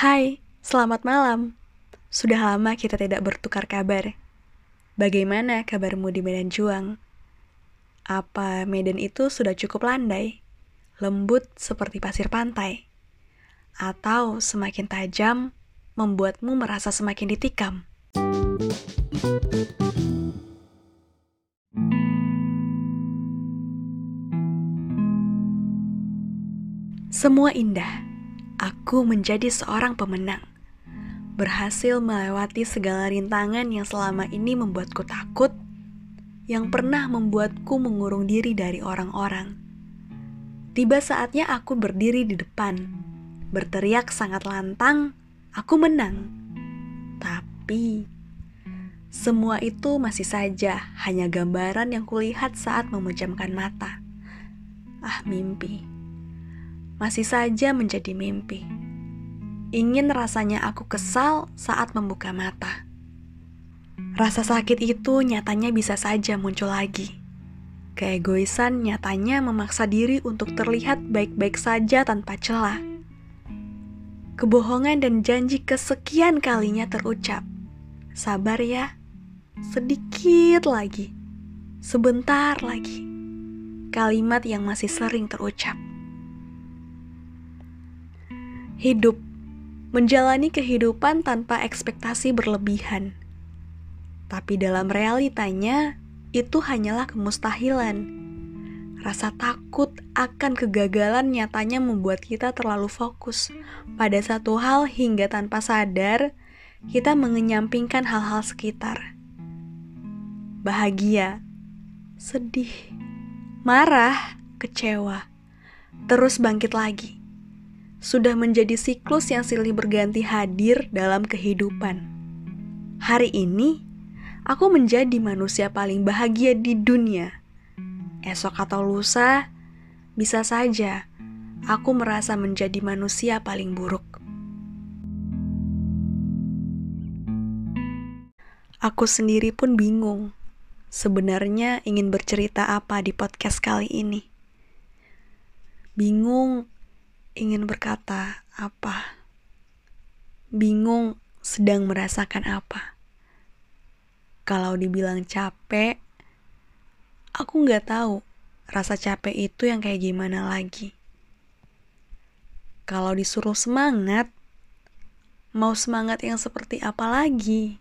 Hai, selamat malam. Sudah lama kita tidak bertukar kabar. Bagaimana kabarmu di Medan Juang? Apa Medan itu sudah cukup landai, lembut seperti pasir pantai? Atau semakin tajam, membuatmu merasa semakin ditikam? Semua indah. Aku menjadi seorang pemenang. Berhasil melewati segala rintangan yang selama ini membuatku takut, yang pernah membuatku mengurung diri dari orang-orang. Tiba saatnya aku berdiri di depan, berteriak sangat lantang, aku menang. Tapi semua itu masih saja hanya gambaran yang kulihat saat memejamkan mata. Ah, mimpi masih saja menjadi mimpi. Ingin rasanya aku kesal saat membuka mata. Rasa sakit itu nyatanya bisa saja muncul lagi. Keegoisan nyatanya memaksa diri untuk terlihat baik-baik saja tanpa celah. Kebohongan dan janji kesekian kalinya terucap. Sabar ya, sedikit lagi, sebentar lagi. Kalimat yang masih sering terucap hidup, menjalani kehidupan tanpa ekspektasi berlebihan. Tapi dalam realitanya, itu hanyalah kemustahilan. Rasa takut akan kegagalan nyatanya membuat kita terlalu fokus pada satu hal hingga tanpa sadar kita mengenyampingkan hal-hal sekitar. Bahagia, sedih, marah, kecewa, terus bangkit lagi sudah menjadi siklus yang silih berganti hadir dalam kehidupan. Hari ini, aku menjadi manusia paling bahagia di dunia. Esok atau lusa, bisa saja aku merasa menjadi manusia paling buruk. Aku sendiri pun bingung. Sebenarnya ingin bercerita apa di podcast kali ini. Bingung ingin berkata apa, bingung sedang merasakan apa. Kalau dibilang capek, aku nggak tahu rasa capek itu yang kayak gimana lagi. Kalau disuruh semangat, mau semangat yang seperti apa lagi?